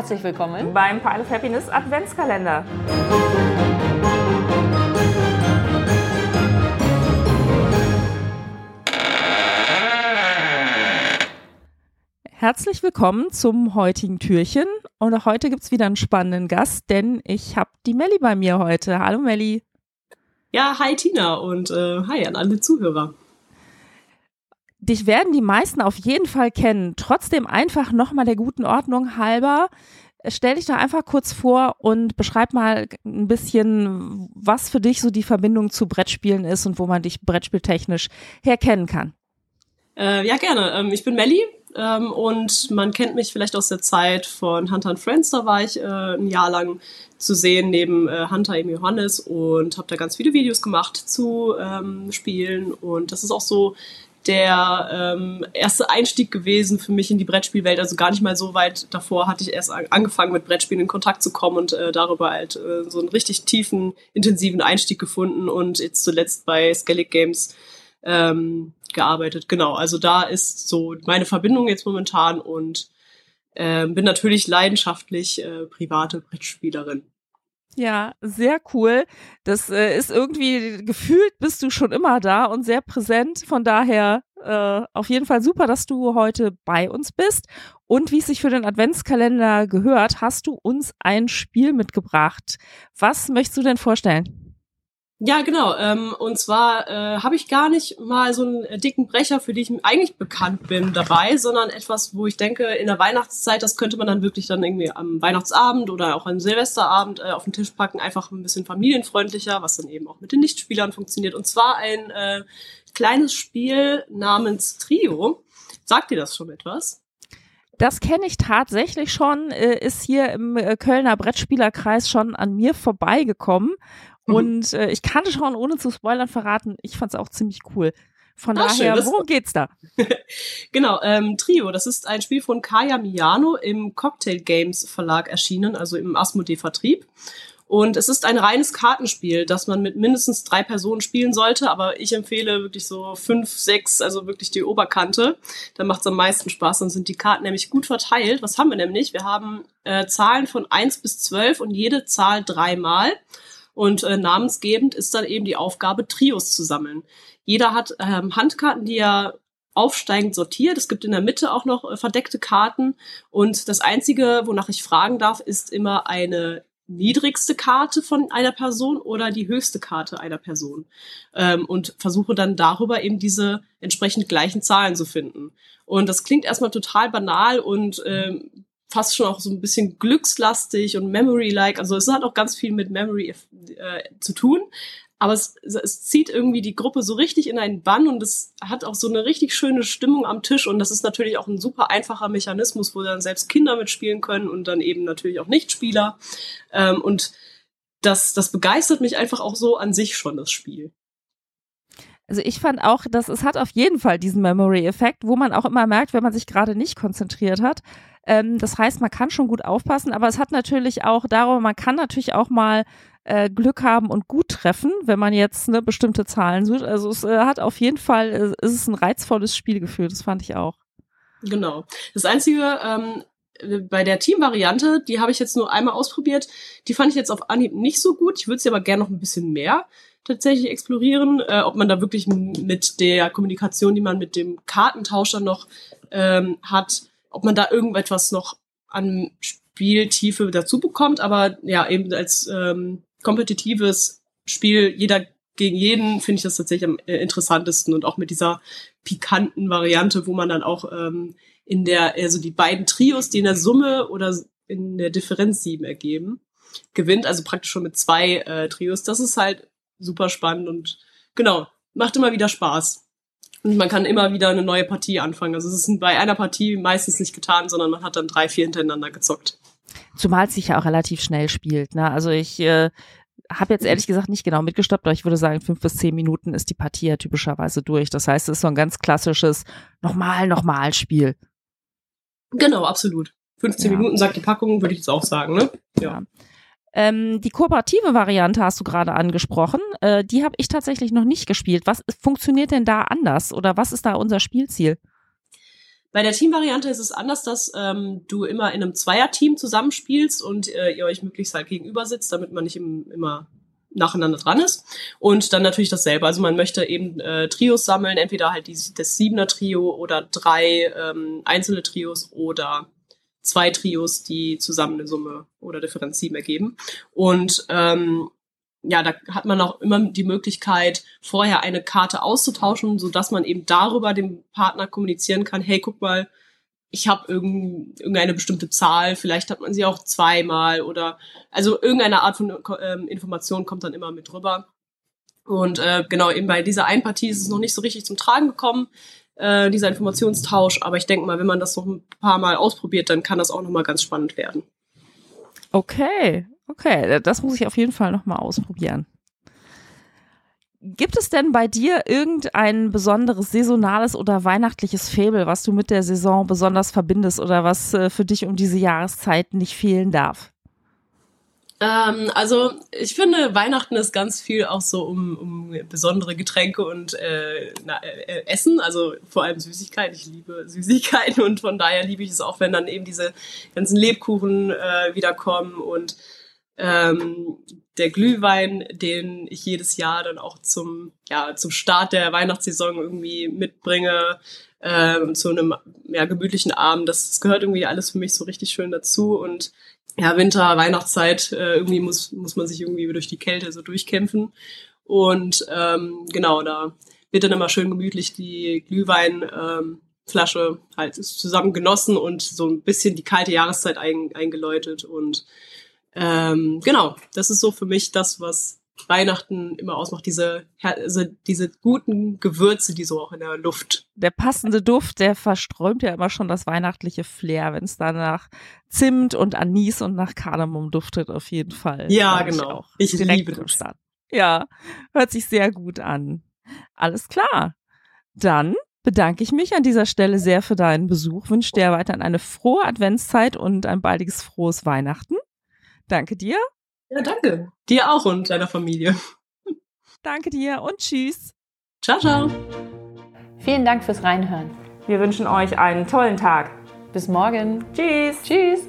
Herzlich willkommen beim Pile of Happiness Adventskalender. Herzlich willkommen zum heutigen Türchen. Und heute gibt es wieder einen spannenden Gast, denn ich habe die Melli bei mir heute. Hallo Melli. Ja, hi Tina und äh, hi an alle Zuhörer. Dich werden die meisten auf jeden Fall kennen. Trotzdem einfach nochmal der guten Ordnung halber. Stell dich doch einfach kurz vor und beschreib mal ein bisschen, was für dich so die Verbindung zu Brettspielen ist und wo man dich brettspieltechnisch herkennen kann. Äh, ja, gerne. Ähm, ich bin Melli, ähm, und man kennt mich vielleicht aus der Zeit von Hunter Friends, da war ich äh, ein Jahr lang zu sehen neben äh, Hunter im Johannes und habe da ganz viele Videos gemacht zu ähm, Spielen und das ist auch so der ähm, erste Einstieg gewesen für mich in die Brettspielwelt. Also gar nicht mal so weit davor hatte ich erst angefangen mit Brettspielen in Kontakt zu kommen und äh, darüber halt äh, so einen richtig tiefen, intensiven Einstieg gefunden und jetzt zuletzt bei Skellig Games ähm, gearbeitet. Genau, also da ist so meine Verbindung jetzt momentan und äh, bin natürlich leidenschaftlich äh, private Brettspielerin. Ja, sehr cool. Das äh, ist irgendwie gefühlt bist du schon immer da und sehr präsent. Von daher äh, auf jeden Fall super, dass du heute bei uns bist. Und wie es sich für den Adventskalender gehört, hast du uns ein Spiel mitgebracht. Was möchtest du denn vorstellen? Ja, genau. Ähm, und zwar äh, habe ich gar nicht mal so einen äh, dicken Brecher, für den ich eigentlich bekannt bin, dabei, sondern etwas, wo ich denke, in der Weihnachtszeit, das könnte man dann wirklich dann irgendwie am Weihnachtsabend oder auch am Silvesterabend äh, auf den Tisch packen, einfach ein bisschen familienfreundlicher, was dann eben auch mit den Nichtspielern funktioniert. Und zwar ein äh, kleines Spiel namens Trio. Sagt dir das schon etwas? Das kenne ich tatsächlich schon, äh, ist hier im äh, Kölner Brettspielerkreis schon an mir vorbeigekommen. Mhm. Und äh, ich kannte schon, ohne zu spoilern, verraten, ich fand es auch ziemlich cool. Von ah, daher, schön, worum geht's da? genau, ähm, Trio, das ist ein Spiel von Kaya Miyano im Cocktail Games Verlag erschienen, also im Asmodee-Vertrieb. Und es ist ein reines Kartenspiel, das man mit mindestens drei Personen spielen sollte, aber ich empfehle wirklich so fünf, sechs, also wirklich die Oberkante. Da macht es am meisten Spaß, dann sind die Karten nämlich gut verteilt. Was haben wir nämlich? Wir haben äh, Zahlen von eins bis zwölf und jede Zahl dreimal. Und äh, namensgebend ist dann eben die Aufgabe, Trios zu sammeln. Jeder hat ähm, Handkarten, die er aufsteigend sortiert. Es gibt in der Mitte auch noch äh, verdeckte Karten. Und das Einzige, wonach ich fragen darf, ist immer eine niedrigste Karte von einer Person oder die höchste Karte einer Person ähm, und versuche dann darüber eben diese entsprechend gleichen Zahlen zu finden. Und das klingt erstmal total banal und ähm, fast schon auch so ein bisschen glückslastig und Memory-like. Also es hat auch ganz viel mit Memory äh, zu tun. Aber es, es zieht irgendwie die Gruppe so richtig in einen Bann und es hat auch so eine richtig schöne Stimmung am Tisch. Und das ist natürlich auch ein super einfacher Mechanismus, wo dann selbst Kinder mitspielen können und dann eben natürlich auch Nichtspieler. Ähm, und das, das begeistert mich einfach auch so an sich schon, das Spiel. Also ich fand auch, dass es hat auf jeden Fall diesen Memory-Effekt, wo man auch immer merkt, wenn man sich gerade nicht konzentriert hat. Ähm, das heißt, man kann schon gut aufpassen, aber es hat natürlich auch darüber, man kann natürlich auch mal äh, Glück haben und gut treffen, wenn man jetzt eine bestimmte Zahlen sucht. Also es äh, hat auf jeden Fall, äh, es ist ein reizvolles Spielgefühl, das fand ich auch. Genau. Das Einzige, ähm, bei der Team-Variante, die habe ich jetzt nur einmal ausprobiert, die fand ich jetzt auf Anhieb nicht so gut. Ich würde sie aber gerne noch ein bisschen mehr tatsächlich explorieren, äh, ob man da wirklich mit der Kommunikation, die man mit dem Kartentauscher noch ähm, hat, ob man da irgendetwas noch an Spieltiefe dazu bekommt. Aber ja, eben als ähm, kompetitives Spiel, jeder gegen jeden, finde ich das tatsächlich am äh, interessantesten und auch mit dieser pikanten Variante, wo man dann auch ähm, in der, also die beiden Trios, die in der Summe oder in der Differenz sieben ergeben, gewinnt, also praktisch schon mit zwei äh, Trios. Das ist halt super spannend und genau, macht immer wieder Spaß. Und man kann immer wieder eine neue Partie anfangen. Also es ist bei einer Partie meistens nicht getan, sondern man hat dann drei, vier hintereinander gezockt. Zumal es sich ja auch relativ schnell spielt. Ne? Also ich äh, habe jetzt ehrlich gesagt nicht genau mitgestoppt, aber ich würde sagen, fünf bis zehn Minuten ist die Partie ja typischerweise durch. Das heißt, es ist so ein ganz klassisches nochmal, nochmal Spiel. Genau, absolut. 15 ja. Minuten sagt die Packung, würde ich jetzt auch sagen, ne? Ja. ja. Ähm, die kooperative Variante hast du gerade angesprochen. Äh, die habe ich tatsächlich noch nicht gespielt. Was funktioniert denn da anders oder was ist da unser Spielziel? Bei der Teamvariante ist es anders, dass ähm, du immer in einem Zweierteam zusammenspielst und äh, ihr euch möglichst halt gegenüber sitzt, damit man nicht im, immer nacheinander dran ist. Und dann natürlich dasselbe. Also man möchte eben äh, Trios sammeln, entweder halt die, das Siebener Trio oder drei ähm, einzelne Trios oder zwei Trios, die zusammen eine Summe oder Differenz sieben ergeben. Und ähm, ja, da hat man auch immer die Möglichkeit, vorher eine Karte auszutauschen, so dass man eben darüber dem Partner kommunizieren kann, hey, guck mal, ich habe irgendeine bestimmte Zahl, vielleicht hat man sie auch zweimal oder also irgendeine Art von ähm, Information kommt dann immer mit drüber. Und äh, genau, eben bei dieser einen Partie ist es noch nicht so richtig zum Tragen gekommen, äh, dieser Informationstausch, aber ich denke mal, wenn man das noch ein paar Mal ausprobiert, dann kann das auch nochmal ganz spannend werden. Okay, okay, das muss ich auf jeden Fall nochmal ausprobieren. Gibt es denn bei dir irgendein besonderes saisonales oder weihnachtliches Fabel, was du mit der Saison besonders verbindest oder was äh, für dich um diese Jahreszeit nicht fehlen darf? Ähm, also ich finde, Weihnachten ist ganz viel auch so um, um besondere Getränke und äh, na, äh, Essen, also vor allem Süßigkeiten. Ich liebe Süßigkeiten und von daher liebe ich es auch, wenn dann eben diese ganzen Lebkuchen äh, wiederkommen und ähm, der Glühwein, den ich jedes Jahr dann auch zum, ja, zum Start der Weihnachtssaison irgendwie mitbringe, ähm, zu einem ja, gemütlichen Abend. Das, das gehört irgendwie alles für mich so richtig schön dazu. Und ja, Winter, Weihnachtszeit, äh, irgendwie muss, muss man sich irgendwie durch die Kälte so durchkämpfen. Und ähm, genau, da wird dann immer schön gemütlich die Glühweinflasche ähm, halt zusammen genossen und so ein bisschen die kalte Jahreszeit ein, eingeläutet und ähm, genau, das ist so für mich das, was Weihnachten immer ausmacht, diese, also diese guten Gewürze, die so auch in der Luft. Der passende Duft, der verströmt ja immer schon das weihnachtliche Flair, wenn es dann nach Zimt und Anis und nach Kardamom duftet, auf jeden Fall. Ja, genau. Ich, ich liebe das. Start. Ja, hört sich sehr gut an. Alles klar. Dann bedanke ich mich an dieser Stelle sehr für deinen Besuch, wünsche dir weiterhin eine frohe Adventszeit und ein baldiges frohes Weihnachten. Danke dir. Ja, danke. Dir auch und deiner Familie. Danke dir und tschüss. Ciao, ciao. Vielen Dank fürs Reinhören. Wir wünschen euch einen tollen Tag. Bis morgen. Tschüss. Tschüss.